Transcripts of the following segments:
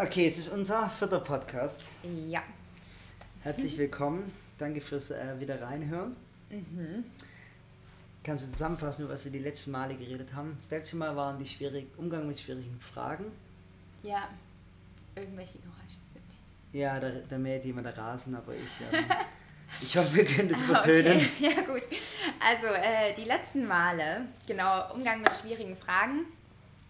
Okay, jetzt ist unser vierter Podcast. Ja. Herzlich willkommen. Danke fürs äh, wieder reinhören. Mhm. Kannst du zusammenfassen, über was wir die letzten Male geredet haben? Das letzte Mal waren die schwierig, Umgang mit schwierigen Fragen. Ja. Irgendwelche Geräusche sind. Ja, da, da mäht jemand der Rasen, aber ich, ähm, ich hoffe, wir können das übertönen. Okay. Ja, gut. Also, äh, die letzten Male, genau, Umgang mit schwierigen Fragen.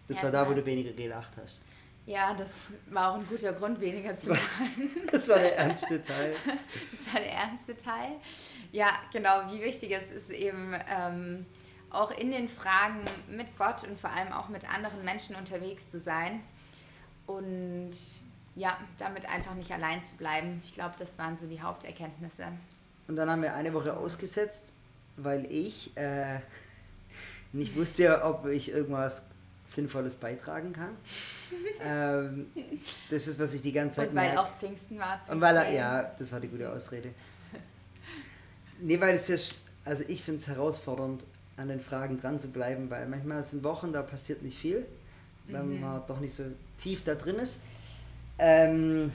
Das war da, wo du weniger gelacht hast. Ja, das war auch ein guter Grund, weniger zu lachen. Das war der ernste Teil. Das war der ernste Teil. Ja, genau, wie wichtig es ist eben ähm, auch in den Fragen mit Gott und vor allem auch mit anderen Menschen unterwegs zu sein und ja, damit einfach nicht allein zu bleiben. Ich glaube, das waren so die Haupterkenntnisse. Und dann haben wir eine Woche ausgesetzt, weil ich äh, nicht wusste, ob ich irgendwas Sinnvolles beitragen kann. ähm, das ist, was ich die ganze Zeit Und weil merke. auch Pfingsten war. Pfingsten Und weil er, ja, das war die gute Ausrede. Nee, weil es ja, also ich finde es herausfordernd, an den Fragen dran zu bleiben, weil manchmal sind Wochen, da passiert nicht viel, weil man doch nicht so tief da drin ist. Ähm,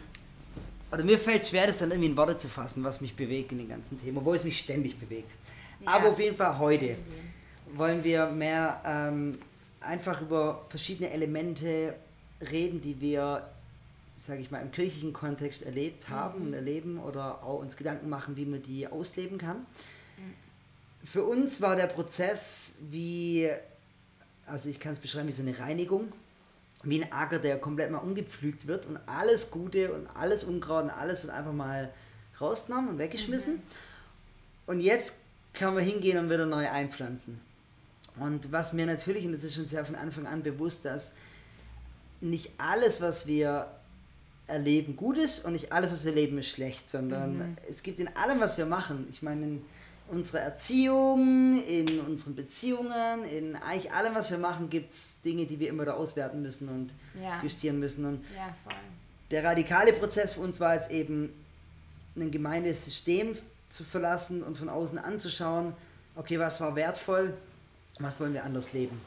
oder mir fällt es schwer, das dann irgendwie in Worte zu fassen, was mich bewegt in den ganzen Themen, obwohl es mich ständig bewegt. Ja. Aber auf jeden Fall heute wollen wir mehr ähm, einfach über verschiedene Elemente reden, die wir, sage ich mal, im kirchlichen Kontext erlebt haben und erleben oder auch uns Gedanken machen, wie man die ausleben kann. Für uns war der Prozess wie, also ich kann es beschreiben wie so eine Reinigung, wie ein Acker, der komplett mal umgepflügt wird und alles Gute und alles Unkraut und alles wird einfach mal rausgenommen und weggeschmissen. Und jetzt können wir hingehen und wieder neu einpflanzen. Und was mir natürlich, und das ist uns ja von Anfang an bewusst, dass nicht alles, was wir erleben, gut ist und nicht alles, was wir erleben, ist schlecht, sondern es gibt in allem, was wir machen, ich meine, in unserer Erziehung, in unseren Beziehungen, in eigentlich allem, was wir machen, gibt es Dinge, die wir immer da auswerten müssen und Ja. justieren müssen. Und Ja, der radikale Prozess für uns war es eben, ein Gemeindesystem zu verlassen und von außen anzuschauen, okay, was war wertvoll, was wollen wir anders leben.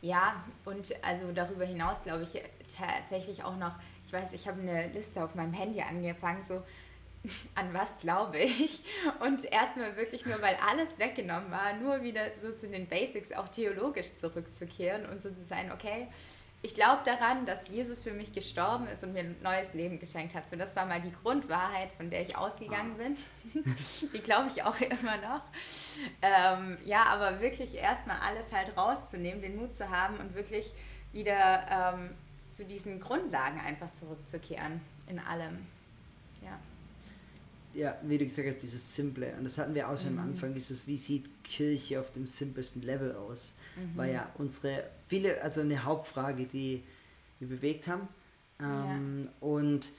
Ja, und also darüber hinaus glaube ich tatsächlich auch noch, ich weiß, ich habe eine Liste auf meinem Handy angefangen, so an was glaube ich und erstmal wirklich nur, weil alles weggenommen war, nur wieder so zu den Basics auch theologisch zurückzukehren und so zu sein, okay, ich glaube daran, dass Jesus für mich gestorben ist und mir ein neues Leben geschenkt hat. So, das war mal die Grundwahrheit, von der ich ausgegangen bin. die glaube ich auch immer noch. Ähm, ja, aber wirklich erstmal alles halt rauszunehmen, den Mut zu haben und wirklich wieder ähm, zu diesen Grundlagen einfach zurückzukehren in allem. Ja. Ja, wie du gesagt hast, dieses Simple. Und das hatten wir auch schon am Anfang, dieses, wie sieht Kirche auf dem simpelsten Level aus? War ja unsere, viele, also eine Hauptfrage, die wir bewegt haben. Ähm, und,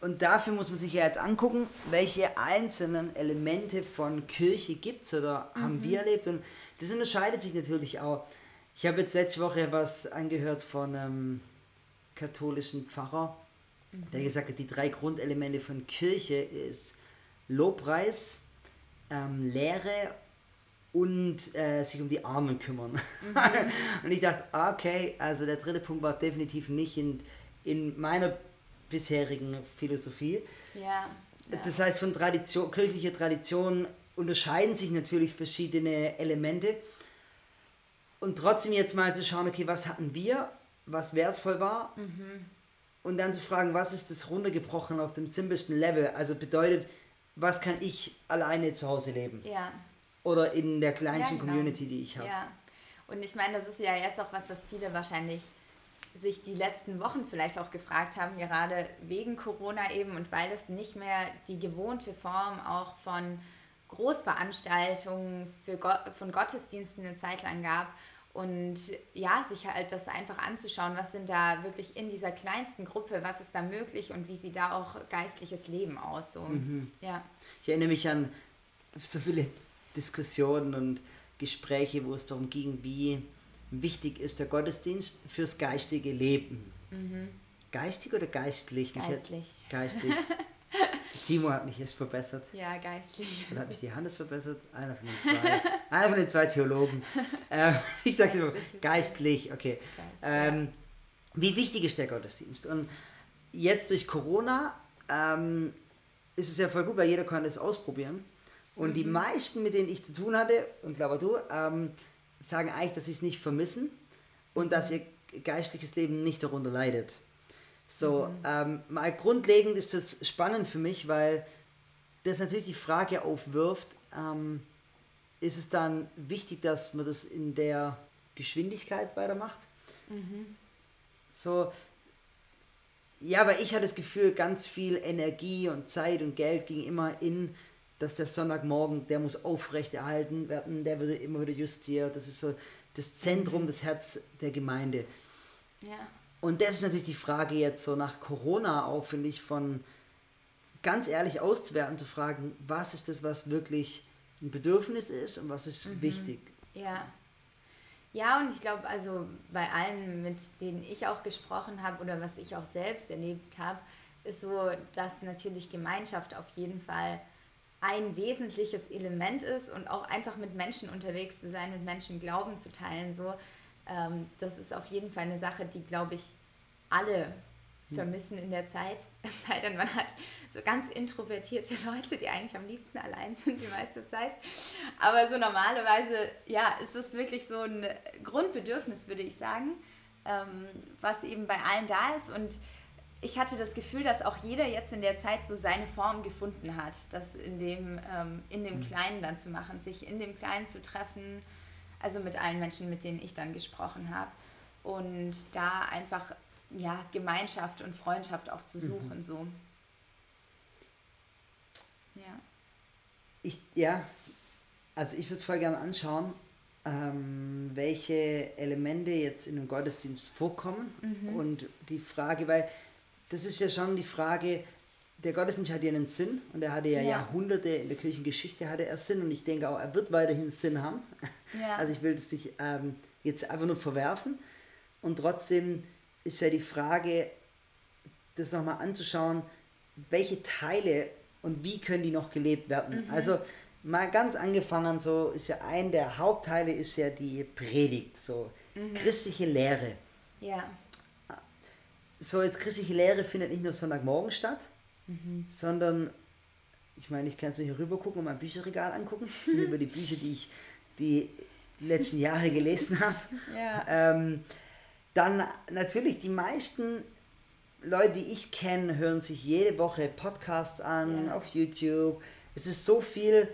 und dafür muss man sich ja jetzt angucken, welche einzelnen Elemente von Kirche gibt es oder haben wir erlebt. Und das unterscheidet sich natürlich auch. Ich habe jetzt letzte Woche was angehört von einem katholischen Pfarrer, der gesagt hat, die drei Grundelemente von Kirche ist Lobpreis, ähm, Lehre und äh, sich um die Armen kümmern. und ich dachte, okay, also der dritte Punkt war definitiv nicht in, in meiner bisherigen Philosophie. Ja. ja. Das heißt, von Tradition, kirchlicher Tradition unterscheiden sich natürlich verschiedene Elemente. Und trotzdem jetzt mal zu schauen, okay, was hatten wir, was wertvoll war? Und dann zu fragen, was ist das runtergebrochen auf dem simpelsten Level? Also bedeutet, was kann ich alleine zu Hause leben? ja. Oder in der kleinsten Ja, genau. Community, die ich habe. Ja, und ich meine, das ist ja jetzt auch was, was viele wahrscheinlich sich die letzten Wochen vielleicht auch gefragt haben, gerade wegen Corona eben und weil es nicht mehr die gewohnte Form auch von Großveranstaltungen für Go von Gottesdiensten eine Zeit lang gab. Und ja, sich halt das einfach anzuschauen, was sind da wirklich in dieser kleinsten Gruppe, was ist da möglich und wie sieht da auch geistliches Leben aus. So. Ja. Ich erinnere mich an so viele Diskussionen und Gespräche, wo es darum ging, wie wichtig ist der Gottesdienst fürs geistige Leben. Geistig oder geistlich? Mich hat- Geistlich. Geistlich. Timo hat mich erst verbessert. Ja, geistlich. Oder hat mich die Hannes verbessert? Einer von den zwei. Einer von den zwei Theologen. Ähm, ich sag's immer, Geistlich ist geistlich, okay. Geist, Ähm, wie wichtig ist der Gottesdienst? Und jetzt durch Corona ähm, ist es ja voll gut, weil jeder kann das ausprobieren. Und mhm. die meisten, mit denen ich zu tun hatte, und glaube du, ähm, sagen eigentlich, dass sie es nicht vermissen und dass ihr geistliches Leben nicht darunter leidet. So, mhm. ähm, mal grundlegend ist das spannend für mich, weil das natürlich die Frage aufwirft, ähm, ist es dann wichtig, dass man das in der Geschwindigkeit weitermacht? Mhm. So, ja, weil ich hatte das Gefühl, ganz viel Energie und Zeit und Geld ging immer in, dass der Sonntagmorgen, der muss aufrechterhalten werden, der wird immer wieder justiert. Das ist so das Zentrum, mhm. das Herz der Gemeinde. Ja. Und das ist natürlich die Frage jetzt so nach Corona auch, finde ich, von ganz ehrlich auszuwerten, zu fragen, was ist das, was wirklich ein Bedürfnis ist und was ist mhm. wichtig. Ja. Ja, und ich glaube, also bei allen, mit denen ich auch gesprochen habe oder was ich auch selbst erlebt habe, ist so, dass natürlich Gemeinschaft auf jeden Fall ein wesentliches Element ist und auch einfach mit Menschen unterwegs zu sein, mit Menschen Glauben zu teilen, so, ähm, das ist auf jeden Fall eine Sache, die, glaube ich, alle hm. vermissen in der Zeit. Es sei denn, man hat so ganz introvertierte Leute, die eigentlich am liebsten allein sind die meiste Zeit. Aber so normalerweise, ja, ist es wirklich so ein Grundbedürfnis, würde ich sagen, ähm, was eben bei allen da ist. Und ich hatte das Gefühl, dass auch jeder jetzt in der Zeit so seine Form gefunden hat, das in dem, ähm, in dem hm. Kleinen dann zu machen, sich in dem Kleinen zu treffen, also mit allen Menschen, mit denen ich dann gesprochen habe. Und da einfach ja, Gemeinschaft und Freundschaft auch zu suchen. Mhm. So. Ja. Ich, ja, also ich würde voll gerne anschauen, ähm, welche Elemente jetzt in einem Gottesdienst vorkommen. Mhm. Und die Frage, weil das ist ja schon die Frage, der Gottesdienst hat ja einen Sinn und er hatte ja, ja, Jahrhunderte in der Kirchengeschichte hatte er Sinn und ich denke auch, er wird weiterhin Sinn haben. Ja. Also ich will das nicht ähm, jetzt einfach nur verwerfen und trotzdem ist ja die Frage, das nochmal anzuschauen, welche Teile und wie können die noch gelebt werden. Mhm. Also mal ganz angefangen, so ist ja ein der Hauptteile ist ja die Predigt, so mhm. christliche Lehre. Ja. So, jetzt christliche Lehre findet nicht nur Sonntagmorgen statt, mhm. sondern ich meine, ich kann so hier rüber gucken und mein Bücherregal angucken, über die Bücher, die ich die letzten Jahre gelesen habe. Ja. Ähm, dann natürlich die meisten Leute, die ich kenne, hören sich jede Woche Podcasts an ja. auf YouTube. Es ist so viel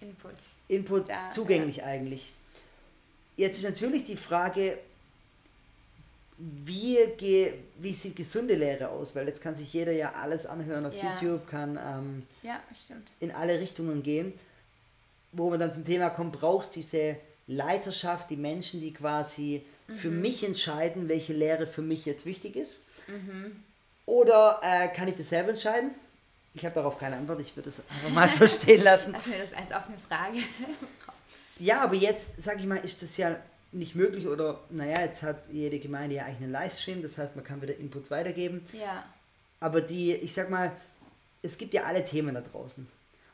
Input, Input da, zugänglich ja. eigentlich. Jetzt ist natürlich die Frage, wie, wie sieht gesunde Lehre aus? Weil jetzt kann sich jeder ja alles anhören auf ja. YouTube, kann ähm, ja, in alle Richtungen gehen. Wo man dann zum Thema kommt, brauchst diese Leiterschaft, die Menschen, die quasi für mhm. mich entscheiden, welche Lehre für mich jetzt wichtig ist? Mhm. Oder äh, kann ich das selber entscheiden? Ich habe darauf keine Antwort, ich würde es einfach mal so stehen lassen. Also das als offene Frage. ja, aber jetzt, sage ich mal, ist das ja nicht möglich oder, naja, jetzt hat jede Gemeinde ja eigentlich einen Livestream, das heißt, man kann wieder Inputs weitergeben. Ja. Aber die, ich sag mal, es gibt ja alle Themen da draußen.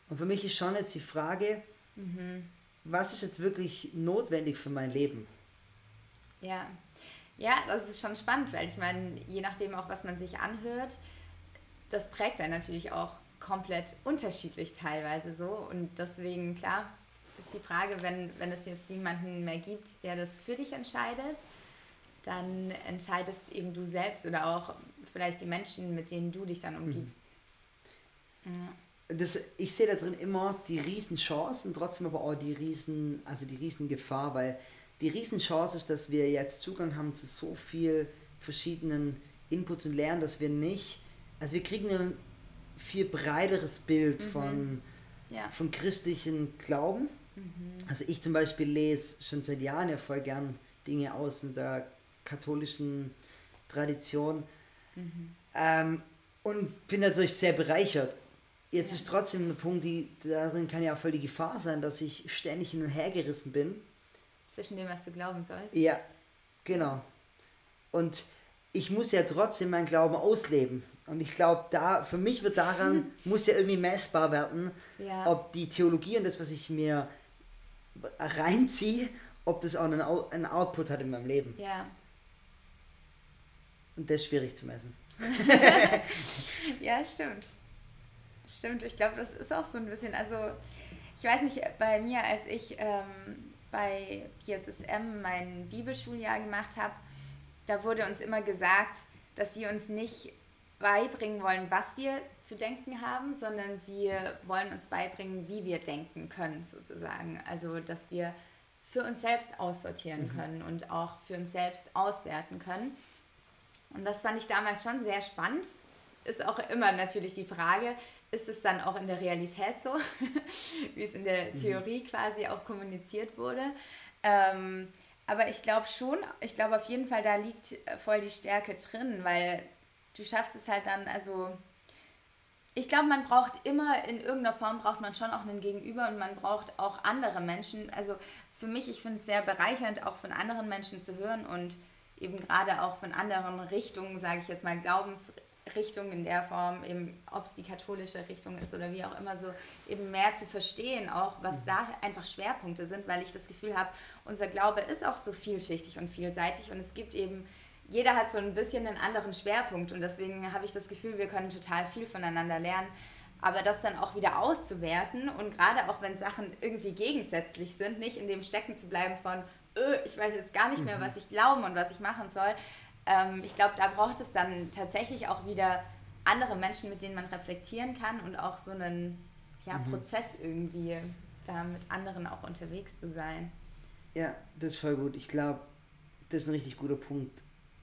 Und für mich ist schon jetzt die Frage, mhm. was ist jetzt wirklich notwendig für mein Leben? Ja. Ja, das ist schon spannend, weil ich meine, je nachdem auch, was man sich anhört, das prägt einen natürlich auch komplett unterschiedlich teilweise so. Und deswegen, klar, ist die Frage, wenn, wenn es jetzt jemanden mehr gibt, der das für dich entscheidet, dann entscheidest eben du selbst oder auch vielleicht die Menschen, mit denen du dich dann umgibst. Mhm. Ja. Das, ich sehe da drin immer die Riesenchance und trotzdem aber auch die Riesen, also die Riesengefahr, weil die Riesenchance ist, dass wir jetzt Zugang haben zu so viel verschiedenen Inputs und Lernen, dass wir nicht, also wir kriegen ein viel breiteres Bild mhm. von, ja. von christlichen Glauben. Mhm. Also ich zum Beispiel lese schon seit Jahren ja voll gern Dinge aus der katholischen Tradition mhm. ähm, und bin dadurch sehr bereichert. Jetzt ja. ist trotzdem ein Punkt, die, darin kann ja auch voll die Gefahr sein, dass ich ständig hin und her gerissen bin zwischen dem, was du glauben sollst. Ja, genau. Und ich muss ja trotzdem meinen Glauben ausleben. Und ich glaube, da für mich wird daran, muss ja irgendwie messbar werden, ja. ob die Theologie und das, was ich mir reinziehe, ob das auch einen, einen Output hat in meinem Leben. Ja. Und das ist schwierig zu messen. ja, stimmt. Stimmt, ich glaube, das ist auch so ein bisschen, also ich weiß nicht, bei mir, als ich ähm, bei PSSM mein Bibelschuljahr gemacht habe, da wurde uns immer gesagt, dass sie uns nicht beibringen wollen, was wir zu denken haben, sondern sie wollen uns beibringen, wie wir denken können, sozusagen. Also, dass wir für uns selbst aussortieren mhm. können und auch für uns selbst auswerten können. Und das fand ich damals schon sehr spannend. Ist auch immer natürlich die Frage, ist es dann auch in der Realität so, wie es in der mhm. Theorie mhm. quasi auch kommuniziert wurde. Ähm, aber ich glaube schon, ich glaube auf jeden Fall, da liegt voll die Stärke drin, weil du schaffst es halt dann, also ich glaube, man braucht immer, in irgendeiner Form braucht man schon auch einen Gegenüber und man braucht auch andere Menschen. Also für mich, ich finde es sehr bereichernd, auch von anderen Menschen zu hören und eben gerade auch von anderen Richtungen, sage ich jetzt mal, Glaubensrichtungen in der Form, eben ob es die katholische Richtung ist oder wie auch immer, so eben mehr zu verstehen, auch was mhm. da einfach Schwerpunkte sind, weil ich das Gefühl habe, unser Glaube ist auch so vielschichtig und vielseitig und es gibt eben jeder hat so ein bisschen einen anderen Schwerpunkt und deswegen habe ich das Gefühl, wir können total viel voneinander lernen. Aber das dann auch wieder auszuwerten und gerade auch wenn Sachen irgendwie gegensätzlich sind, nicht in dem Stecken zu bleiben von, öh, ich weiß jetzt gar nicht mehr, mhm. was ich glauben und was ich machen soll. Ähm, ich glaube, da braucht es dann tatsächlich auch wieder andere Menschen, mit denen man reflektieren kann und auch so einen ja, mhm. Prozess irgendwie, da mit anderen auch unterwegs zu sein. Ja, das ist voll gut. Ich glaube, das ist ein richtig guter Punkt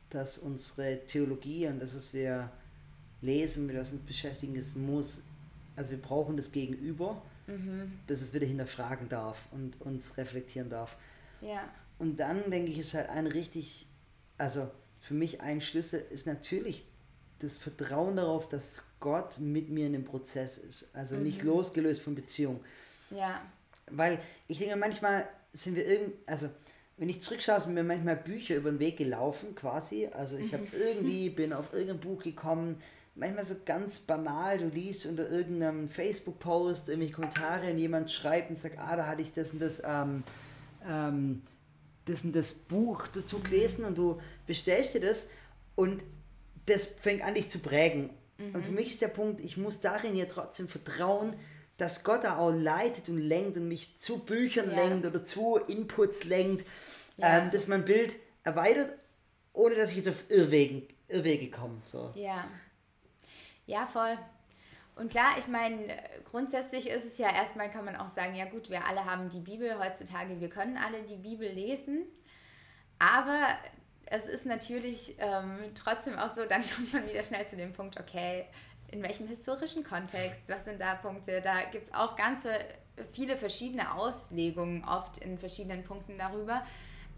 dass unsere Theologie und das, was wir lesen, mit was uns beschäftigen, es muss, also wir brauchen das Gegenüber, mhm. dass es wieder hinterfragen darf und uns reflektieren darf. Ja. Und dann denke ich, ist halt ein richtig, also für mich ein Schlüssel ist natürlich das Vertrauen darauf, dass Gott mit mir in dem Prozess ist. Also mhm. nicht losgelöst von Beziehung. Ja. Weil ich denke, manchmal sind wir irgend, also wenn ich zurückschaue, sind mir manchmal Bücher über den Weg gelaufen, quasi. Also ich habe irgendwie, bin auf irgendein Buch gekommen, manchmal so ganz banal, du liest unter irgendeinem Facebook-Post irgendwelche Kommentare und jemand schreibt und sagt, ah, da hatte ich das und das, ähm, ähm, das und das Buch dazu gelesen und du bestellst dir das und das fängt an, dich zu prägen. Mhm. Und für mich ist der Punkt, ich muss darin ja trotzdem vertrauen, dass Gott da auch leitet und lenkt und mich zu Büchern ja. lenkt oder zu Inputs lenkt ja. ähm, dass mein Bild erweitert, ohne dass ich jetzt auf Irrwegen, Irrwege komme. So. Ja. Ja, voll. Und klar, ich meine, grundsätzlich ist es ja erstmal, kann man auch sagen, ja gut, wir alle haben die Bibel heutzutage, wir können alle die Bibel lesen, aber es ist natürlich ähm, trotzdem auch so, dann kommt man wieder schnell zu dem Punkt, okay, in welchem historischen Kontext, was sind da Punkte? Da gibt es auch ganz viele verschiedene Auslegungen oft in verschiedenen Punkten darüber.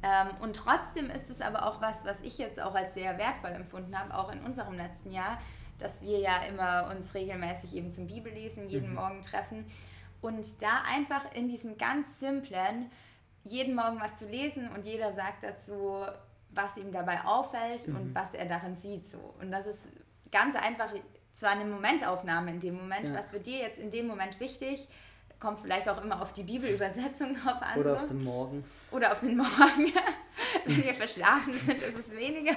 Ähm, und trotzdem ist es aber auch was, was ich jetzt auch als sehr wertvoll empfunden habe, auch in unserem letzten Jahr, dass wir ja immer uns regelmäßig eben zum Bibellesen jeden mhm. Morgen treffen und da einfach in diesem ganz simplen, jeden Morgen was zu lesen und jeder sagt dazu, was ihm dabei auffällt mhm. und was er darin sieht. So. Und das ist ganz einfach zwar eine Momentaufnahme in dem Moment, ja. was wird dir jetzt in dem Moment wichtig, kommt vielleicht auch immer auf die Bibelübersetzung drauf an. Oder so. auf den Morgen. Oder auf den Morgen. Wenn wir verschlafen sind, ist es weniger.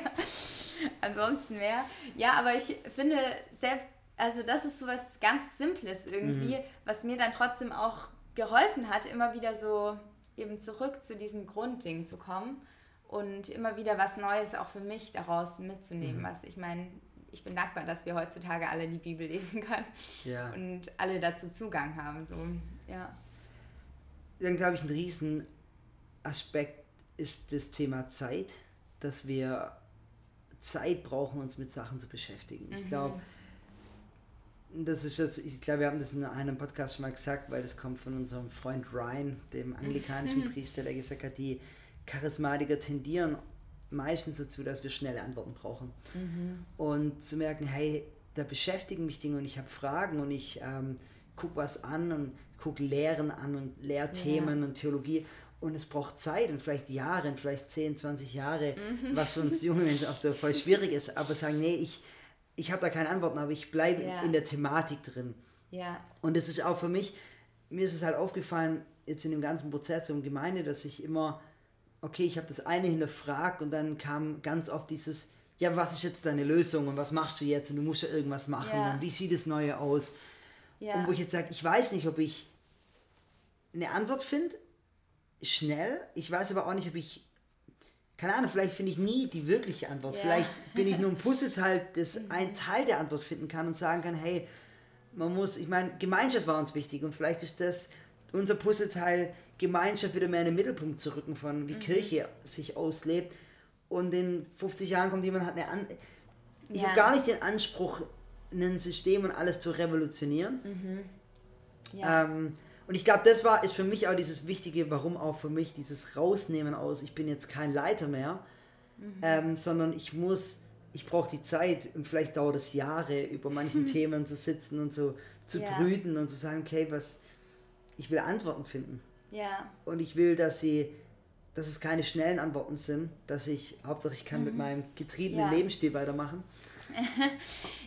Ansonsten mehr. Ja, aber ich finde selbst, also das ist so was ganz Simples irgendwie, mhm. was mir dann trotzdem auch geholfen hat, immer wieder so eben zurück zu diesem Grundding zu kommen und immer wieder was Neues auch für mich daraus mitzunehmen. Mhm. Was ich meine, ich bin dankbar, dass wir heutzutage alle die Bibel lesen können ja. und alle dazu Zugang haben. So, ja. Dann glaube ich, ein Riesenaspekt ist das Thema Zeit, dass wir Zeit brauchen, uns mit Sachen zu beschäftigen. Ich mhm. glaube, das ist jetzt, ich glaube, wir haben das in einem Podcast schon mal gesagt, weil das kommt von unserem Freund Ryan, dem anglikanischen Priester, der gesagt hat, die Charismatiker tendieren meistens dazu, dass wir schnelle Antworten brauchen. Mhm. Und zu merken, hey, da beschäftigen mich Dinge und ich habe Fragen und ich ähm, gucke was an und gucke Lehren an und Lehrthemen ja. und Theologie. Und es braucht Zeit und vielleicht Jahre und vielleicht 10, 20 Jahre, mhm. was für uns junge Menschen auch so voll schwierig ist. Aber sagen, nee, ich, ich habe da keine Antworten, aber ich bleibe ja. in der Thematik drin. Ja. Und das ist auch für mich, mir ist es halt aufgefallen, jetzt in dem ganzen Prozess um Gemeinde, dass ich immer okay, ich habe das eine hinterfragt und dann kam ganz oft dieses, ja, was ist jetzt deine Lösung und was machst du jetzt und du musst ja irgendwas machen Ja. und wie sieht das Neue aus? Ja. Und wo ich jetzt sage, ich weiß nicht, ob ich eine Antwort finde, schnell. Ich weiß aber auch nicht, ob ich, keine Ahnung, vielleicht finde ich nie die wirkliche Antwort. Ja. Vielleicht bin ich nur ein Puzzleteil, das ein Teil der Antwort finden kann und sagen kann, hey, man muss, ich meine, Gemeinschaft war uns wichtig und vielleicht ist das unser Puzzleteil, Gemeinschaft wieder mehr in den Mittelpunkt zu rücken von, wie Kirche sich auslebt. Und in 50 Jahren kommt jemand, hat eine An Ich Ja. habe gar nicht den Anspruch, ein System und alles zu revolutionieren. ja. Ähm, und ich glaube, das war, ist für mich auch dieses Wichtige, warum auch für mich dieses Rausnehmen aus, ich bin jetzt kein Leiter mehr, ähm, sondern ich muss, ich brauche die Zeit und vielleicht dauert es Jahre, über manchen Themen zu sitzen und so zu Ja. brüten und zu sagen, okay, was, ich will Antworten finden. Ja. Und ich will, dass sie, dass es keine schnellen Antworten sind, dass ich, Hauptsache ich kann mit meinem getriebenen Mhm. Ja. Lebensstil weitermachen.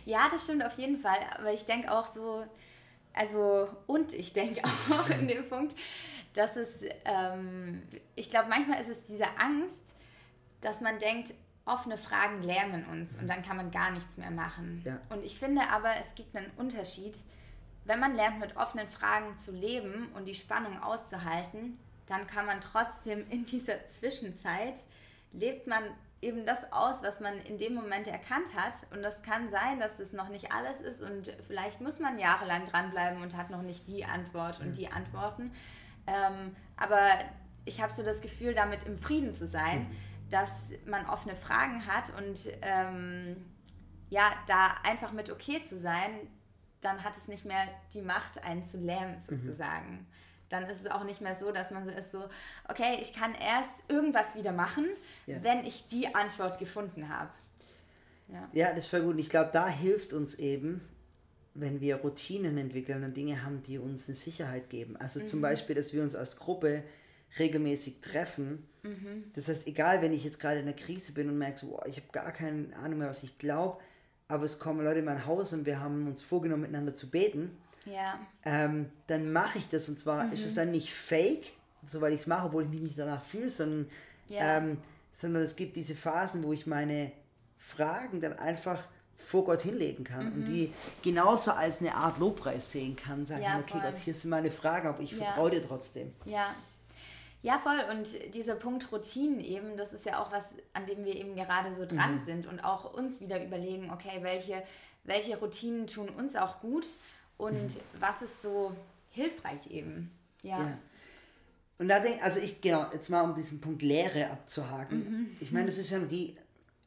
Ja, das stimmt auf jeden Fall. Aber ich denke auch so, also, und ich denke auch in dem Punkt, dass es, ähm, ich glaube, manchmal ist es diese Angst, dass man denkt, offene Fragen lähmen uns und dann kann man gar nichts mehr machen. Ja. Und ich finde aber, es gibt einen Unterschied. Wenn man lernt, mit offenen Fragen zu leben und die Spannung auszuhalten, dann kann man trotzdem in dieser Zwischenzeit, lebt man eben das aus, was man in dem Moment erkannt hat. Und das kann sein, dass es noch nicht alles ist und vielleicht muss man jahrelang dranbleiben und hat noch nicht die Antwort und die Antworten. Ähm, aber ich habe so das Gefühl, damit im Frieden zu sein, dass man offene Fragen hat und ähm, ja, da einfach mit okay zu sein, dann hat es nicht mehr die Macht, einen zu lähmen, sozusagen. Dann ist es auch nicht mehr so, dass man so ist, so, okay, ich kann erst irgendwas wieder machen, Ja. wenn ich die Antwort gefunden habe. Ja. Ja, das ist voll gut. Und ich glaube, da hilft uns eben, wenn wir Routinen entwickeln und Dinge haben, die uns eine Sicherheit geben. Also zum Beispiel, dass wir uns als Gruppe regelmäßig treffen. Das heißt, egal, wenn ich jetzt gerade in einer Krise bin und merke, so, boah, ich habe gar keine Ahnung mehr, was ich glaube, aber es kommen Leute in mein Haus und wir haben uns vorgenommen, miteinander zu beten, Ja. ähm, dann mache ich das. Und zwar ist es dann nicht fake, so weil ich es mache, obwohl ich mich nicht danach fühle, sondern, Ja. ähm, sondern es gibt diese Phasen, wo ich meine Fragen dann einfach vor Gott hinlegen kann und die genauso als eine Art Lobpreis sehen kann. Sagen, Ja, okay voll. Gott, hier sind meine Fragen, aber ich vertraue dir trotzdem. Ja. Ja, voll. Und dieser Punkt Routinen eben, das ist ja auch was, an dem wir eben gerade so dran Mhm. sind und auch uns wieder überlegen, okay, welche, welche Routinen tun uns auch gut und was ist so hilfreich eben. Ja. Mhm. Ja. Und da denke also ich, genau, jetzt mal um diesen Punkt Lehre abzuhaken. Mhm. Ich meine, das ist ja ein,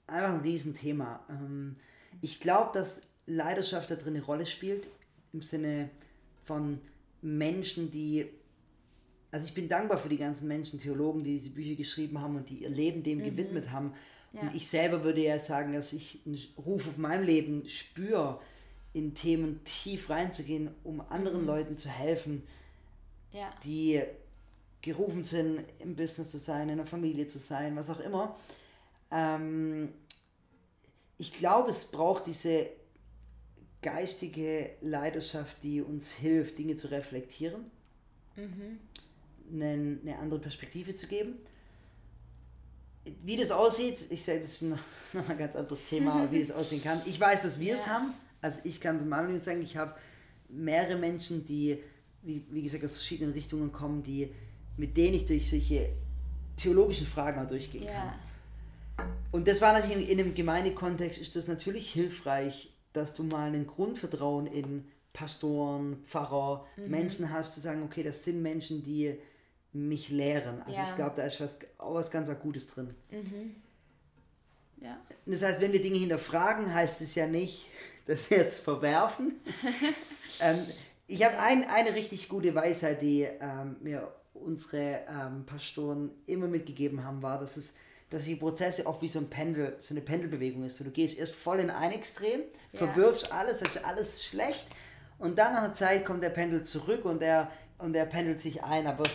einfach ein Riesenthema. Ähm, ich glaube, dass Leidenschaft da drin eine Rolle spielt, im Sinne von Menschen, die, also ich bin dankbar für die ganzen Menschen, Theologen, die diese Bücher geschrieben haben und die ihr Leben dem gewidmet haben. Mhm. Ja. Und ich selber würde ja sagen, dass ich einen Ruf auf meinem Leben spüre, in Themen tief reinzugehen, um Mhm. anderen Leuten zu helfen, Ja. die gerufen sind, im Business zu sein, in der Familie zu sein, was auch immer. Ähm, ich glaube, es braucht diese geistige Leidenschaft, die uns hilft, Dinge zu reflektieren, eine, eine andere Perspektive zu geben. Wie das aussieht, ich sage, das ist noch, noch ein ganz anderes Thema, wie das aussehen kann. Ich weiß, dass wir es Ja. haben. Also ich kann es meinem Leben sagen, ich habe mehrere Menschen, die, wie, wie gesagt, aus verschiedenen Richtungen kommen, die, mit denen ich durch solche theologischen Fragen auch durchgehen kann. Ja. Und das war natürlich in einem Gemeindekontext ist das natürlich hilfreich, dass du mal ein Grundvertrauen in Pastoren, Pfarrer, Mhm. Menschen hast, zu sagen, okay, das sind Menschen, die mich lehren. Also Ja. ich glaube, da ist was, auch was ganz Gutes drin. Ja. Und Das heißt, wenn wir Dinge hinterfragen, heißt es ja nicht, dass wir es verwerfen. ähm, ich habe ein, eine richtig gute Weisheit, die ähm, mir unsere ähm, Pastoren immer mitgegeben haben, war, dass es dass die Prozesse oft wie so ein Pendel, so eine Pendelbewegung ist. So, du gehst erst voll in ein Extrem, Ja. verwirfst alles, das ist alles schlecht und dann nach einer Zeit kommt der Pendel zurück und der, und der pendelt sich ein. Aber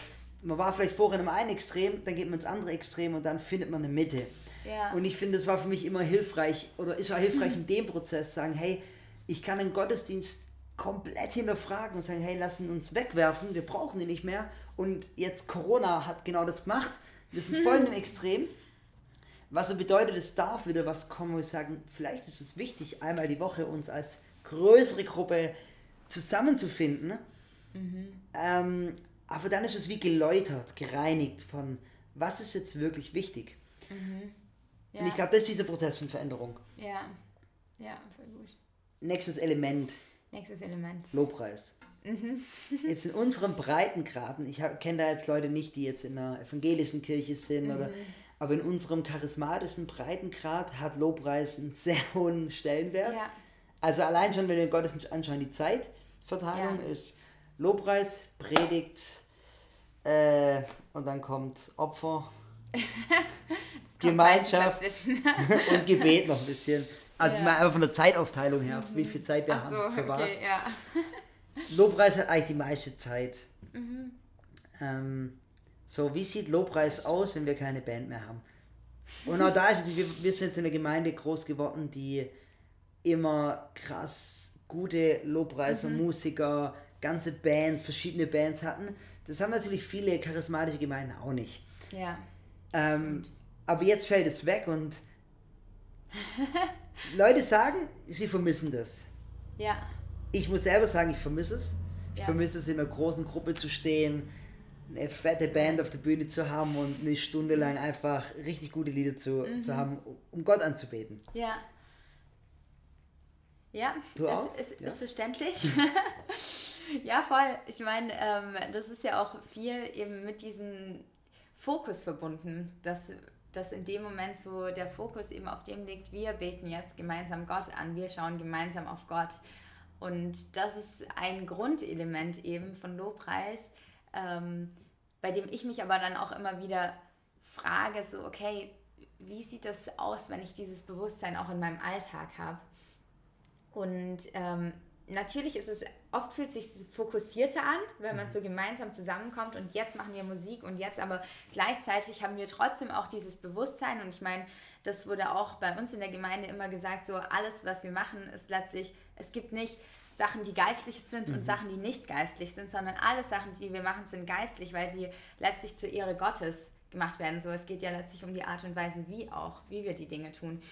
man war vielleicht vorher in einem einen Extrem, dann geht man ins andere Extrem und dann findet man eine Mitte. Ja. Und ich finde, es war für mich immer hilfreich oder ist auch hilfreich in dem Prozess sagen, hey, ich kann einen Gottesdienst komplett hinterfragen und sagen, hey, lassen uns wegwerfen, wir brauchen ihn nicht mehr. Und jetzt Corona hat genau das gemacht. Wir sind voll im Extrem. Was bedeutet, es darf wieder was kommen, wo wir sagen, vielleicht ist es wichtig, einmal die Woche uns als größere Gruppe zusammenzufinden. Mhm. Ähm, aber dann ist es wie geläutert, gereinigt von, was ist jetzt wirklich wichtig. Mhm. Ja. Und ich glaube, das ist dieser Prozess von Veränderung. Ja, ja, voll gut. Nächstes Element. Nächstes Element. Lobpreis. Mhm. jetzt in unserem Breitengraden, ich kenne da jetzt Leute nicht, die jetzt in einer evangelischen Kirche sind, mhm. oder, aber in unserem charismatischen Breitengrad hat Lobpreis einen sehr hohen Stellenwert. Ja. Also allein schon, wenn wir den Gottesdienst anschauen, die Zeitverteilung ja. ist Lobpreis, Predigt äh, und dann kommt Opfer, Gemeinschaft und Gebet noch ein bisschen. Also ja. mal einfach von der Zeitaufteilung her, mhm. wie viel Zeit wir Ach haben für okay, was. Ja. Lobpreis hat eigentlich die meiste Zeit. Mhm. Ähm, so, wie sieht Lobpreis aus, wenn wir keine Band mehr haben? Und auch da ist, wir, wir sind jetzt in einer Gemeinde groß geworden, die immer krass gute Lobpreiser, mhm. Musiker, ganze Bands, verschiedene Bands hatten. Das haben natürlich viele charismatische Gemeinden auch nicht. Ja. Ähm, aber jetzt fällt es weg und Leute sagen, sie vermissen das. Ja. Ich muss selber sagen, ich vermisse es. Ich ja. vermisse es, in einer großen Gruppe zu stehen, eine fette Band auf der Bühne zu haben und eine Stunde lang einfach richtig gute Lieder zu, mhm. zu haben, um Gott anzubeten. Ja. Ja, du auch? Ist, ist, ja? ist verständlich. ja, voll. Ich meine, ähm, das ist ja auch viel eben mit diesem Fokus verbunden, dass, dass in dem Moment so der Fokus eben auf dem liegt, wir beten jetzt gemeinsam Gott an, wir schauen gemeinsam auf Gott. Und das ist ein Grundelement eben von Lobpreis, ähm, bei dem ich mich aber dann auch immer wieder frage, so, okay, wie sieht das aus, wenn ich dieses Bewusstsein auch in meinem Alltag habe? Und ähm, natürlich ist es, oft fühlt sich fokussierter an, wenn man mhm. so gemeinsam zusammenkommt und jetzt machen wir Musik und jetzt aber gleichzeitig haben wir trotzdem auch dieses Bewusstsein und ich meine, das wurde auch bei uns in der Gemeinde immer gesagt, so alles, was wir machen, ist letztlich, es gibt nicht Sachen, die geistlich sind mhm. und Sachen, die nicht geistlich sind, sondern alle Sachen, die wir machen, sind geistlich, weil sie letztlich zur Ehre Gottes gemacht werden. So, es geht ja letztlich um die Art und Weise, wie auch, wie wir die Dinge tun.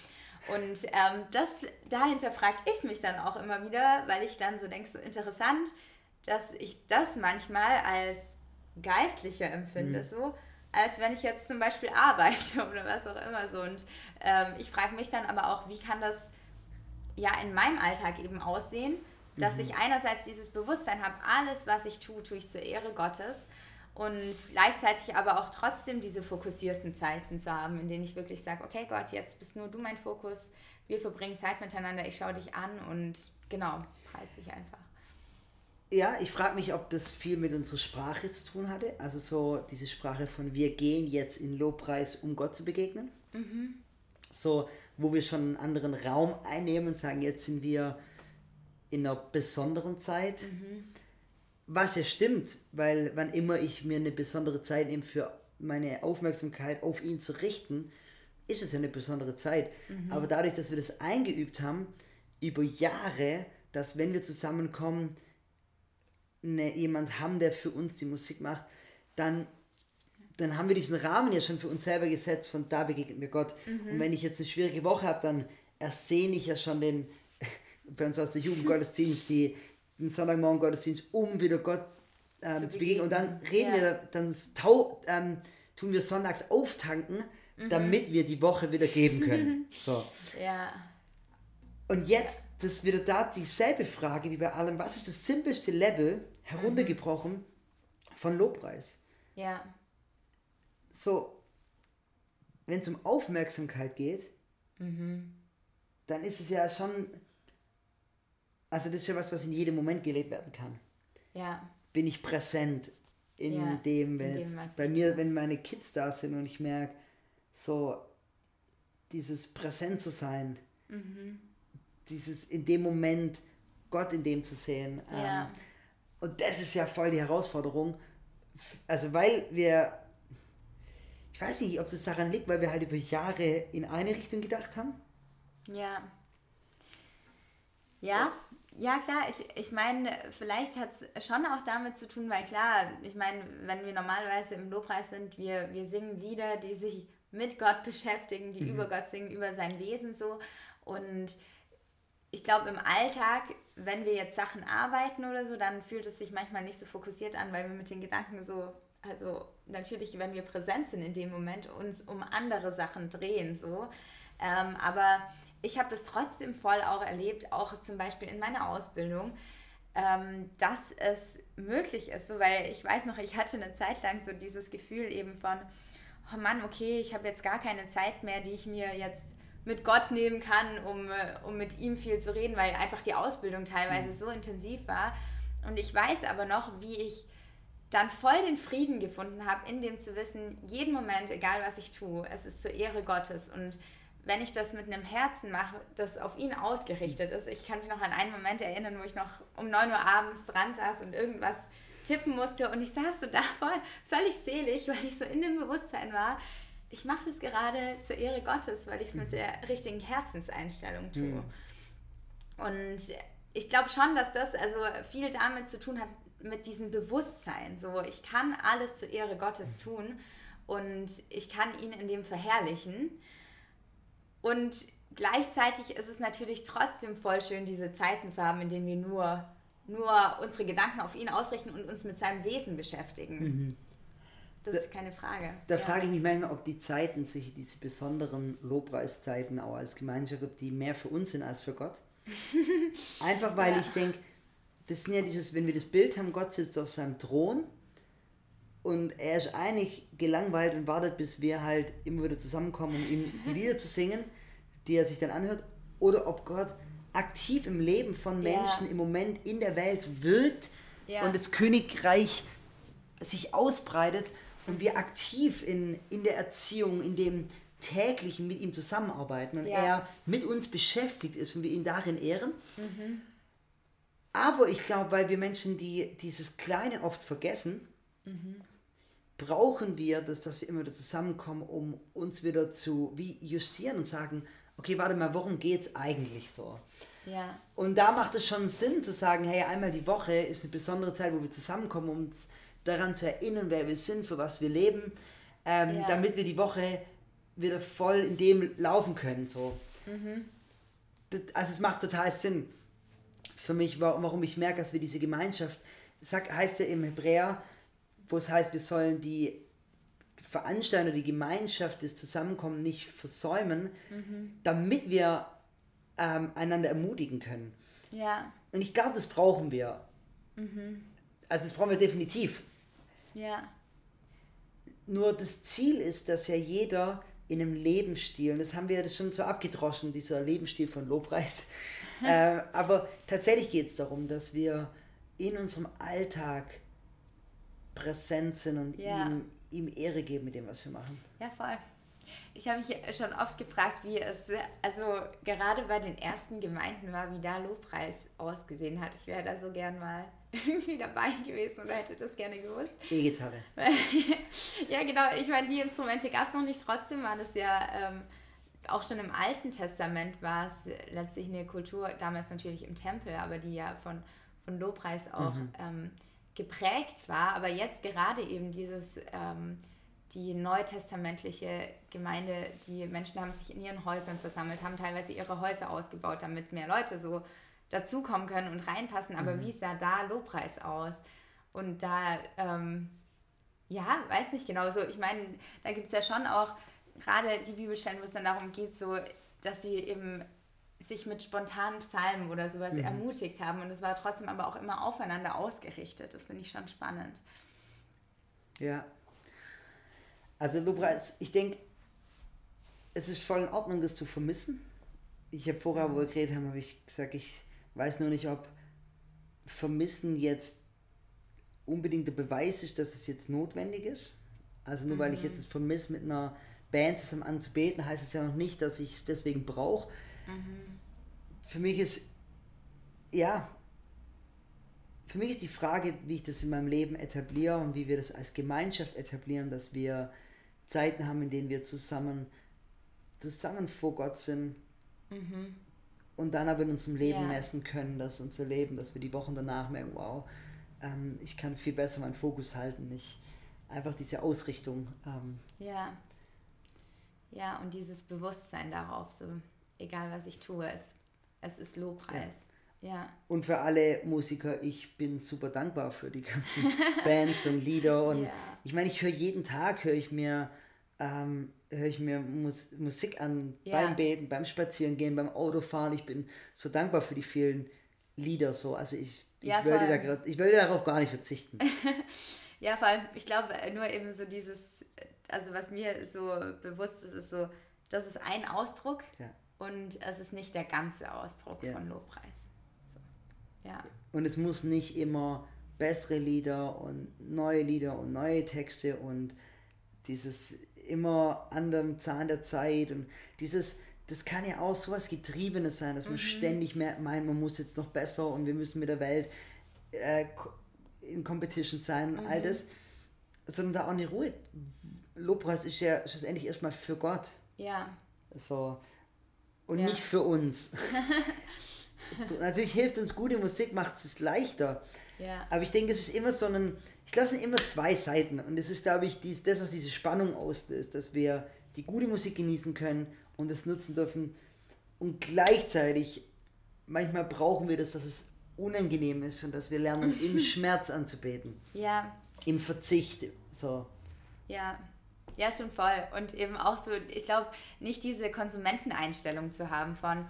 Und ähm, das, dahinter frage ich mich dann auch immer wieder, weil ich dann so denke, so interessant, dass ich das manchmal als geistlicher empfinde, mhm. so als wenn ich jetzt zum Beispiel arbeite oder was auch immer so. Und ähm, ich frage mich dann aber auch, wie kann das ja in meinem Alltag eben aussehen, dass mhm. ich einerseits dieses Bewusstsein habe, alles, was ich tue, tue ich zur Ehre Gottes und gleichzeitig aber auch trotzdem diese fokussierten Zeiten zu haben, in denen ich wirklich sage, okay Gott, jetzt bist nur du mein Fokus, wir verbringen Zeit miteinander, ich schaue dich an und genau, preis dich einfach. Ja, ich frage mich, ob das viel mit unserer Sprache zu tun hatte. Also so diese Sprache von wir gehen jetzt in Lobpreis, um Gott zu begegnen. Mhm. So, wo wir schon einen anderen Raum einnehmen und sagen, jetzt sind wir in einer besonderen Zeit. Mhm. Was ja stimmt, weil wann immer ich mir eine besondere Zeit nehme für meine Aufmerksamkeit auf ihn zu richten, ist es ja eine besondere Zeit. Mhm. Aber dadurch, dass wir das eingeübt haben, über Jahre, dass wenn wir zusammenkommen, eine, jemand haben, der für uns die Musik macht, dann, dann haben wir diesen Rahmen ja schon für uns selber gesetzt, von da begegnet mir Gott. Mhm. Und wenn ich jetzt eine schwierige Woche habe, dann ersehne ich ja schon den, bei uns war es der Jugendgottesdienst, die, den Sonntagmorgen Gottesdienst, um wieder Gott ähm, zu begegnen. Und dann reden ja. wir, dann tau, ähm, tun wir sonntags auftanken, mhm. damit wir die Woche wieder geben können. so. Ja. Und jetzt, das ist wieder da dieselbe Frage wie bei allem, was ist das simpelste Level, heruntergebrochen, mhm. von Lobpreis? Ja. So, wenn es um Aufmerksamkeit geht, mhm. dann ist es ja schon also das ist ja was, was in jedem Moment gelebt werden kann. Ja. Bin ich präsent in ja, dem, wenn in jetzt dem, bei mir, wenn meine Kids da sind und ich merke, so dieses präsent zu sein, mhm. dieses in dem Moment Gott in dem zu sehen. Ja. Ähm, und das ist ja voll die Herausforderung. Also weil wir, ich weiß nicht, ob es daran liegt, weil wir halt über Jahre in eine Richtung gedacht haben. Ja. Ja, ja, klar, ich, ich meine, vielleicht hat es schon auch damit zu tun, weil klar, ich meine, wenn wir normalerweise im Lobpreis sind, wir, wir singen Lieder, die sich mit Gott beschäftigen, die mhm. über Gott singen, über sein Wesen so. Und ich glaube, im Alltag, wenn wir jetzt Sachen arbeiten oder so, dann fühlt es sich manchmal nicht so fokussiert an, weil wir mit den Gedanken so, also natürlich, wenn wir präsent sind in dem Moment, uns um andere Sachen drehen so. Ähm, aber ich habe das trotzdem voll auch erlebt, auch zum Beispiel in meiner Ausbildung, ähm, dass es möglich ist, so, weil ich weiß noch, ich hatte eine Zeit lang so dieses Gefühl eben von, oh Mann, okay, ich habe jetzt gar keine Zeit mehr, die ich mir jetzt mit Gott nehmen kann, um, äh, um mit ihm viel zu reden, weil einfach die Ausbildung teilweise mhm. so intensiv war. Und ich weiß aber noch, wie ich dann voll den Frieden gefunden habe, in dem zu wissen, jeden Moment, egal was ich tue, es ist zur Ehre Gottes. Und wenn ich das mit einem Herzen mache, das auf ihn ausgerichtet ist, ich kann mich noch an einen Moment erinnern, wo ich noch um 9 Uhr abends dran saß und irgendwas tippen musste und ich saß so da voll, völlig selig, weil ich so in dem Bewusstsein war, ich mache das gerade zur Ehre Gottes, weil ich es mit mhm. der richtigen Herzenseinstellung tue. Mhm. Und ich glaube schon, dass das also viel damit zu tun hat, mit diesem Bewusstsein. So, ich kann alles zur Ehre Gottes mhm. tun und ich kann ihn in dem verherrlichen. Und gleichzeitig ist es natürlich trotzdem voll schön, diese Zeiten zu haben, in denen wir nur, nur unsere Gedanken auf ihn ausrichten und uns mit seinem Wesen beschäftigen. Mhm. Das ist keine Frage. Da ja. frage ich mich manchmal, ob die Zeiten, solche diese besonderen Lobpreiszeiten auch als Gemeinschaft, ob die mehr für uns sind als für Gott. Einfach weil ja. ich denke, das sind ja dieses, wenn wir das Bild haben, Gott sitzt auf seinem Thron und er ist eigentlich gelangweilt und wartet, bis wir halt immer wieder zusammenkommen, um ihm die Lieder zu singen, die er sich dann anhört. Oder ob Gott aktiv im Leben von Menschen ja. im Moment in der Welt wirkt und das Königreich sich ausbreitet und wir aktiv in, in der Erziehung, in dem täglichen mit ihm zusammenarbeiten und ja. er mit uns beschäftigt ist und wir ihn darin ehren. Mhm. Aber ich glaube, weil wir Menschen, die dieses Kleine oft vergessen, mhm. Brauchen wir das, dass wir immer wieder zusammenkommen, um uns wieder zu wie justieren und sagen, okay, warte mal, worum geht es eigentlich so? Ja. Und da macht es schon Sinn zu sagen, hey, einmal die Woche ist eine besondere Zeit, wo wir zusammenkommen, um uns daran zu erinnern, wer wir sind, für was wir leben, ähm, ja. damit wir die Woche wieder voll in dem laufen können. So. Mhm. Das, also es macht total Sinn für mich, warum ich merke, dass wir diese Gemeinschaft, sagt, heißt ja im Hebräer, wo es heißt, wir sollen die Veranstaltung, die Gemeinschaft, das Zusammenkommen nicht versäumen, mhm. damit wir ähm, einander ermutigen können. Ja. Und ich glaube, das brauchen wir. Mhm. Also das brauchen wir definitiv. Ja. Nur das Ziel ist, dass ja jeder in einem Lebensstil, und das haben wir ja schon so abgedroschen, dieser Lebensstil von Lobpreis, äh, aber tatsächlich geht es darum, dass wir in unserem Alltag präsent sind und ja. ihm, ihm Ehre geben mit dem, was wir machen. Ja, voll. Ich habe mich schon oft gefragt, wie es, also gerade bei den ersten Gemeinden war, wie da Lobpreis ausgesehen hat. Ich wäre da so gern mal irgendwie dabei gewesen oder hätte das gerne gewusst. E-Gitarre. ja, genau. Ich meine, die Instrumente gab es noch nicht. Trotzdem war das ja ähm, auch schon im Alten Testament war es letztlich eine Kultur, damals natürlich im Tempel, aber die ja von, von Lobpreis auch mhm. ähm, geprägt war. Aber jetzt gerade eben dieses, ähm, die neutestamentliche Gemeinde, die Menschen haben sich in ihren Häusern versammelt, haben teilweise ihre Häuser ausgebaut, damit mehr Leute so dazukommen können und reinpassen. Aber mhm. wie sah da Lobpreis aus? Und da, ähm, ja, weiß nicht genau. So, ich meine, da gibt es ja schon auch gerade die Bibelstellen, wo es dann darum geht, so, dass sie eben sich mit spontanen Psalmen oder sowas mhm. ermutigt haben. Und es war trotzdem aber auch immer aufeinander ausgerichtet. Das finde ich schon spannend. Ja. Also Lobpreis, ich denke, es ist voll in Ordnung, das zu vermissen. Ich habe vorher, wo wir geredet haben, habe ich gesagt, ich weiß nur nicht, ob Vermissen jetzt unbedingt der Beweis ist, dass es jetzt notwendig ist. Also nur mhm. weil ich jetzt mhm. es vermisse, mit einer Band zusammen anzubeten, heißt es ja noch nicht, dass ich es deswegen brauche. Mhm. Für mich ist, ja, für mich ist die Frage, wie ich das in meinem Leben etabliere und wie wir das als Gemeinschaft etablieren, dass wir Zeiten haben, in denen wir zusammen, zusammen vor Gott sind, mhm und dann aber in unserem Leben ja. messen können, dass unser Leben, dass wir die Wochen danach merken, wow, ähm, ich kann viel besser meinen Fokus halten, nicht einfach diese Ausrichtung. Ähm, ja. Ja, und dieses Bewusstsein darauf, so egal was ich tue, es, es ist Lobpreis. Ja. ja. Und für alle Musiker, ich bin super dankbar für die ganzen Bands und Lieder. Und ja. ich meine, ich höre jeden Tag, höre ich mir, ähm, höre ich mir Mus Musik an, ja. beim Beten, beim Spazierengehen, beim Autofahren. Ich bin so dankbar für die vielen Lieder. So. Also ich, ich, ja, würde da grad, ich würde darauf gar nicht verzichten. ja, vor allem, ich glaube, nur eben so dieses, also was mir so bewusst ist, ist so, das ist ein Ausdruck ja. Und es ist nicht der ganze Ausdruck ja. von Lobpreis. So. Ja. Und es muss nicht immer bessere Lieder und neue Lieder und neue Texte und dieses immer an dem Zahn der Zeit und dieses, das kann ja auch sowas Getriebenes sein, dass man mhm. ständig mehr meint, man muss jetzt noch besser und wir müssen mit der Welt äh, in Competition sein und mhm. all das, sondern da auch eine Ruhe. Lobpreis ist ja schlussendlich erstmal für Gott. Ja. So. Und ja. nicht für uns. Natürlich hilft uns gute Musik, macht es leichter. Ja. Aber ich denke, es ist immer so ein, ich sind immer zwei Seiten. Und es ist, glaube ich, dies, das, was diese Spannung auslöst, dass wir die gute Musik genießen können und es nutzen dürfen. Und gleichzeitig, manchmal brauchen wir das, dass es unangenehm ist und dass wir lernen, im Schmerz anzubeten. Ja. Im Verzicht. So. Ja. Ja, stimmt voll. Und eben auch so, ich glaube, nicht diese Konsumenteneinstellung zu haben von,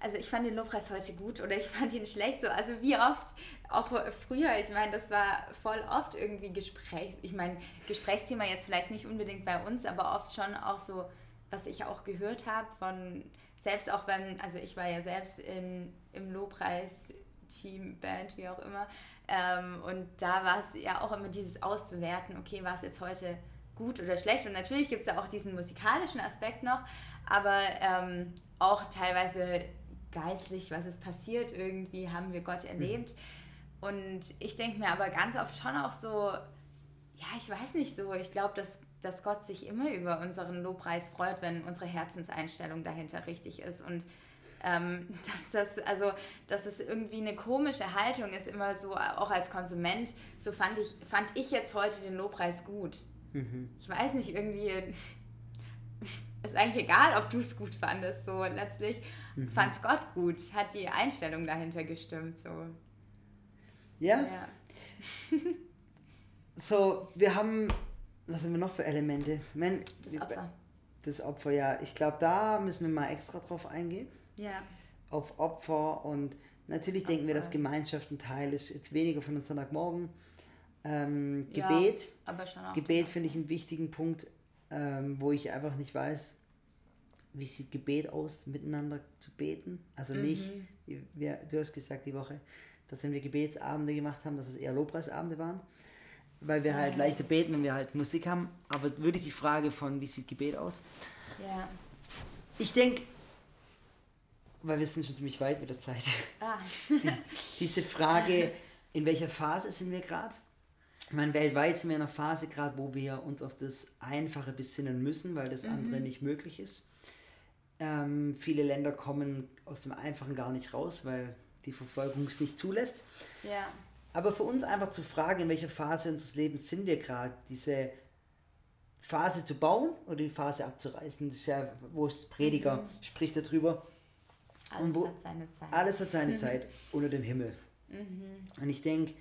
also ich fand den Lobpreis heute gut oder ich fand ihn schlecht. So, also wie oft, auch früher, ich meine, das war voll oft irgendwie Gesprächs, ich meine, Gesprächsthema jetzt vielleicht nicht unbedingt bei uns, aber oft schon auch so, was ich auch gehört habe von, selbst auch wenn, also ich war ja selbst in, im Lobpreis Team, Band, wie auch immer. Ähm, und da war es ja auch immer dieses auszuwerten, okay, war es jetzt heute gut oder schlecht? Und natürlich gibt es ja auch diesen musikalischen Aspekt noch, aber ähm, auch teilweise geistlich, was ist passiert irgendwie, haben wir Gott erlebt. Mhm. Und ich denke mir aber ganz oft schon auch so, ja, ich weiß nicht so, ich glaube, dass, dass Gott sich immer über unseren Lobpreis freut, wenn unsere Herzenseinstellung dahinter richtig ist. Und ähm, dass das, also, dass es irgendwie eine komische Haltung ist, immer so, auch als Konsument, so fand ich, fand ich jetzt heute den Lobpreis gut. Mhm. Ich weiß nicht, irgendwie ist eigentlich egal, ob du es gut fandest, so letztlich mhm. fand es Gott gut, hat die Einstellung dahinter gestimmt, so. Ja. ja. so, wir haben, was haben wir noch für Elemente? Man, das Opfer. Das Opfer, ja. Ich glaube, da müssen wir mal extra drauf eingehen. Ja. Auf Opfer und natürlich Opfer. denken wir, dass Gemeinschaft ein Teil ist, jetzt weniger von einem Sonntagmorgen. Ähm, Gebet. Ja. Gebet finde ich einen wichtigen Punkt, ähm, wo ich einfach nicht weiß, wie sieht Gebet aus, miteinander zu beten. Also mhm. nicht, wir, du hast gesagt die Woche, dass wenn wir Gebetsabende gemacht haben, dass es eher Lobpreisabende waren, weil wir halt leichter beten und wir halt Musik haben. Aber wirklich die Frage von, wie sieht Gebet aus? Ja. Ich denke, weil wir sind schon ziemlich weit mit der Zeit. Ah. Die, diese Frage, in welcher Phase sind wir gerade? Ich meine, weltweit sind wir in einer Phase gerade, wo wir uns auf das Einfache besinnen müssen, weil das mhm. andere nicht möglich ist. Ähm, viele Länder kommen aus dem Einfachen gar nicht raus, weil die Verfolgung es nicht zulässt. Ja. Aber für uns einfach zu fragen, in welcher Phase unseres Lebens sind wir gerade, diese Phase zu bauen oder die Phase abzureißen, das ist ja, wo das Prediger mhm. spricht darüber. Alles und wo, hat seine Zeit. Alles hat seine Zeit unter dem Himmel. Mhm. Und ich denke,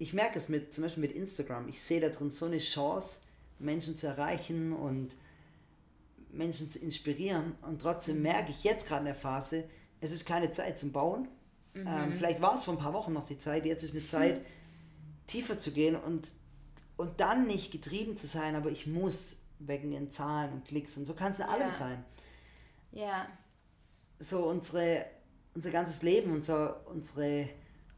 ich merke es mit, zum Beispiel mit Instagram, ich sehe da drin so eine Chance, Menschen zu erreichen und Menschen zu inspirieren. Und trotzdem mhm. merke ich jetzt gerade in der Phase, es ist keine Zeit zum Bauen. Mhm. Ähm, vielleicht war es vor ein paar Wochen noch die Zeit, jetzt ist eine Zeit, mhm. tiefer zu gehen und, und dann nicht getrieben zu sein, aber ich muss wegen den Zahlen und Klicks und so kann es in allem ja. sein. Ja. So unsere, unser ganzes Leben, unser, unsere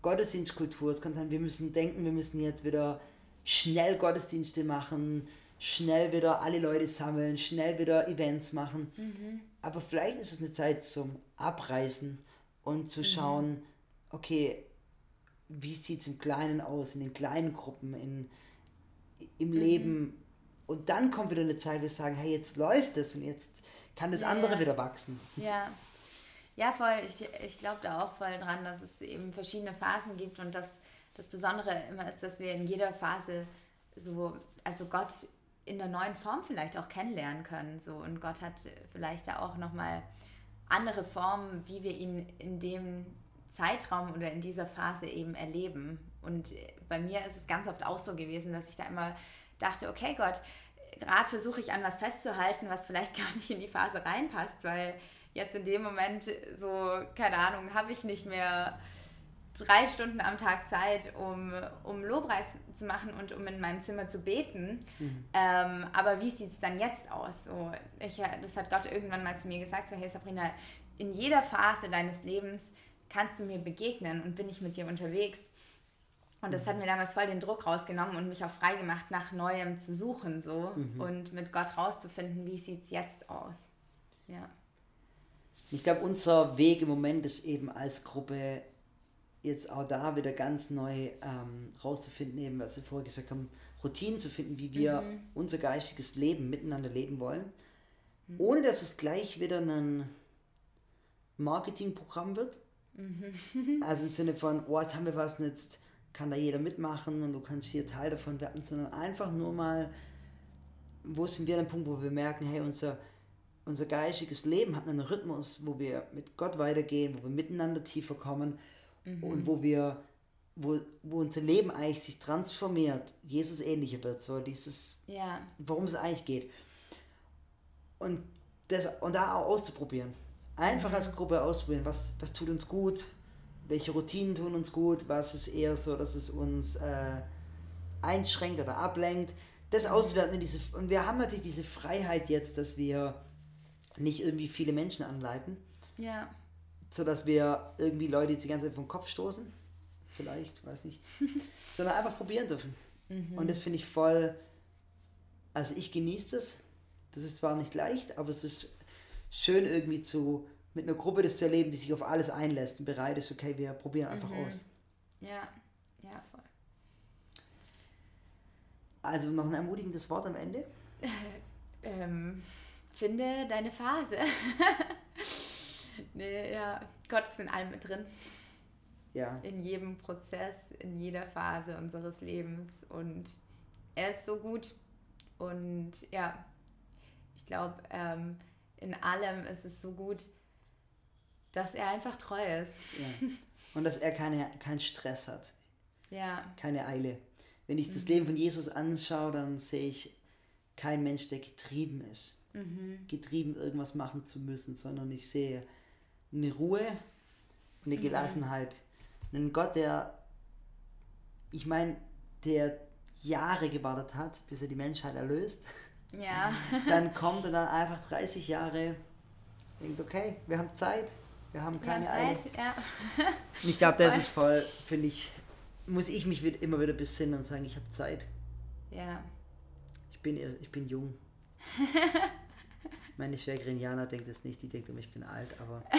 Gottesdienstkultur. Es kann sein, wir müssen denken, wir müssen jetzt wieder schnell Gottesdienste machen, schnell wieder alle Leute sammeln, schnell wieder Events machen. Mhm. Aber vielleicht ist es eine Zeit zum Abreißen und zu mhm. schauen, okay, wie sieht es im Kleinen aus, in den kleinen Gruppen, in, im mhm. Leben. Und dann kommt wieder eine Zeit, wo wir sagen, hey, jetzt läuft es und jetzt kann das ja, andere wieder wachsen. Ja. Ja, voll. Ich, ich glaube da auch voll dran, dass es eben verschiedene Phasen gibt und dass das Besondere immer ist, dass wir in jeder Phase so, also Gott in einer neuen Form vielleicht auch kennenlernen können. So. Und Gott hat vielleicht da auch nochmal andere Formen, wie wir ihn in dem Zeitraum oder in dieser Phase eben erleben. Und bei mir ist es ganz oft auch so gewesen, dass ich da immer dachte, okay Gott, gerade versuche ich an was festzuhalten, was vielleicht gar nicht in die Phase reinpasst, weil jetzt in dem Moment so, keine Ahnung, habe ich nicht mehr drei Stunden am Tag Zeit, um, um Lobpreis zu machen und um in meinem Zimmer zu beten. Mhm. Ähm, aber wie sieht es dann jetzt aus? So, ich, das hat Gott irgendwann mal zu mir gesagt, so hey Sabrina, in jeder Phase deines Lebens kannst du mir begegnen und bin ich mit dir unterwegs. Und das hat mir damals voll den Druck rausgenommen und mich auch frei gemacht, nach Neuem zu suchen so mhm. und mit Gott rauszufinden, wie sieht es jetzt aus. Ja. Ich glaube, unser Weg im Moment ist eben als Gruppe jetzt auch da wieder ganz neu ähm, rauszufinden, eben was wir vorher gesagt haben, Routinen zu finden, wie wir mhm. unser geistiges Leben miteinander leben wollen, mhm. ohne dass es gleich wieder ein Marketingprogramm wird. Mhm. also im Sinne von, oh, jetzt haben wir was und jetzt kann da jeder mitmachen und du kannst hier Teil davon werden, sondern einfach nur mal, wo sind wir an dem Punkt, wo wir merken, hey, unser, unser geistiges Leben hat einen Rhythmus, wo wir mit Gott weitergehen, wo wir miteinander tiefer kommen mhm. und wo wir, wo, wo unser Leben eigentlich sich transformiert, Jesus ähnlicher wird, so dieses, ja. worum es eigentlich geht. Und, das, und da auch auszuprobieren. Einfach mhm. als Gruppe ausprobieren, was, was tut uns gut, welche Routinen tun uns gut, was ist eher so, dass es uns äh, einschränkt oder ablenkt. Das mhm. auszuwerten. Diese, und wir haben natürlich diese Freiheit jetzt, dass wir nicht irgendwie viele Menschen anleiten. Ja so dass wir irgendwie Leute die ganze Zeit vom Kopf stoßen. Vielleicht, weiß nicht. Sondern einfach probieren dürfen. Mhm. Und das finde ich voll. Also ich genieße das. Das ist zwar nicht leicht, aber es ist schön irgendwie zu mit einer Gruppe das zu erleben, die sich auf alles einlässt und bereit ist, okay, wir probieren einfach mhm. aus. Ja, ja, voll. Also noch ein ermutigendes Wort am Ende? ähm, finde deine Phase. nee, ja, Gott ist in allem mit drin. Ja. In jedem Prozess, in jeder Phase unseres Lebens. Und er ist so gut. Und ja, ich glaube, ähm, in allem ist es so gut, dass er einfach treu ist. Ja. Und dass er keine, keinen Stress hat. Ja. Keine Eile. Wenn ich das mhm. Leben von Jesus anschaue, dann sehe ich keinen Mensch, der getrieben ist. Mhm. Getrieben, irgendwas machen zu müssen, sondern ich sehe eine Ruhe eine mhm. Gelassenheit. Einen Gott, der, ich meine, der Jahre gewartet hat, bis er die Menschheit erlöst. Ja. dann kommt er dann einfach 30 Jahre, denkt, okay, wir haben Zeit, wir haben keine wir haben Zeit, Ja. Und ich glaube, das ist voll, finde ich, muss ich mich immer wieder besinnen und sagen, ich habe Zeit. Ja. Ich bin, ich bin jung. Meine Schwägerin Jana denkt es nicht, die denkt ich bin alt, aber.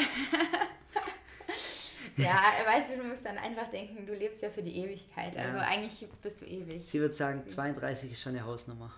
ja, weißt du, du musst dann einfach denken, du lebst ja für die Ewigkeit. Also ja. Also eigentlich bist du ewig. Sie wird sagen, 32 ist schon eine Hausnummer.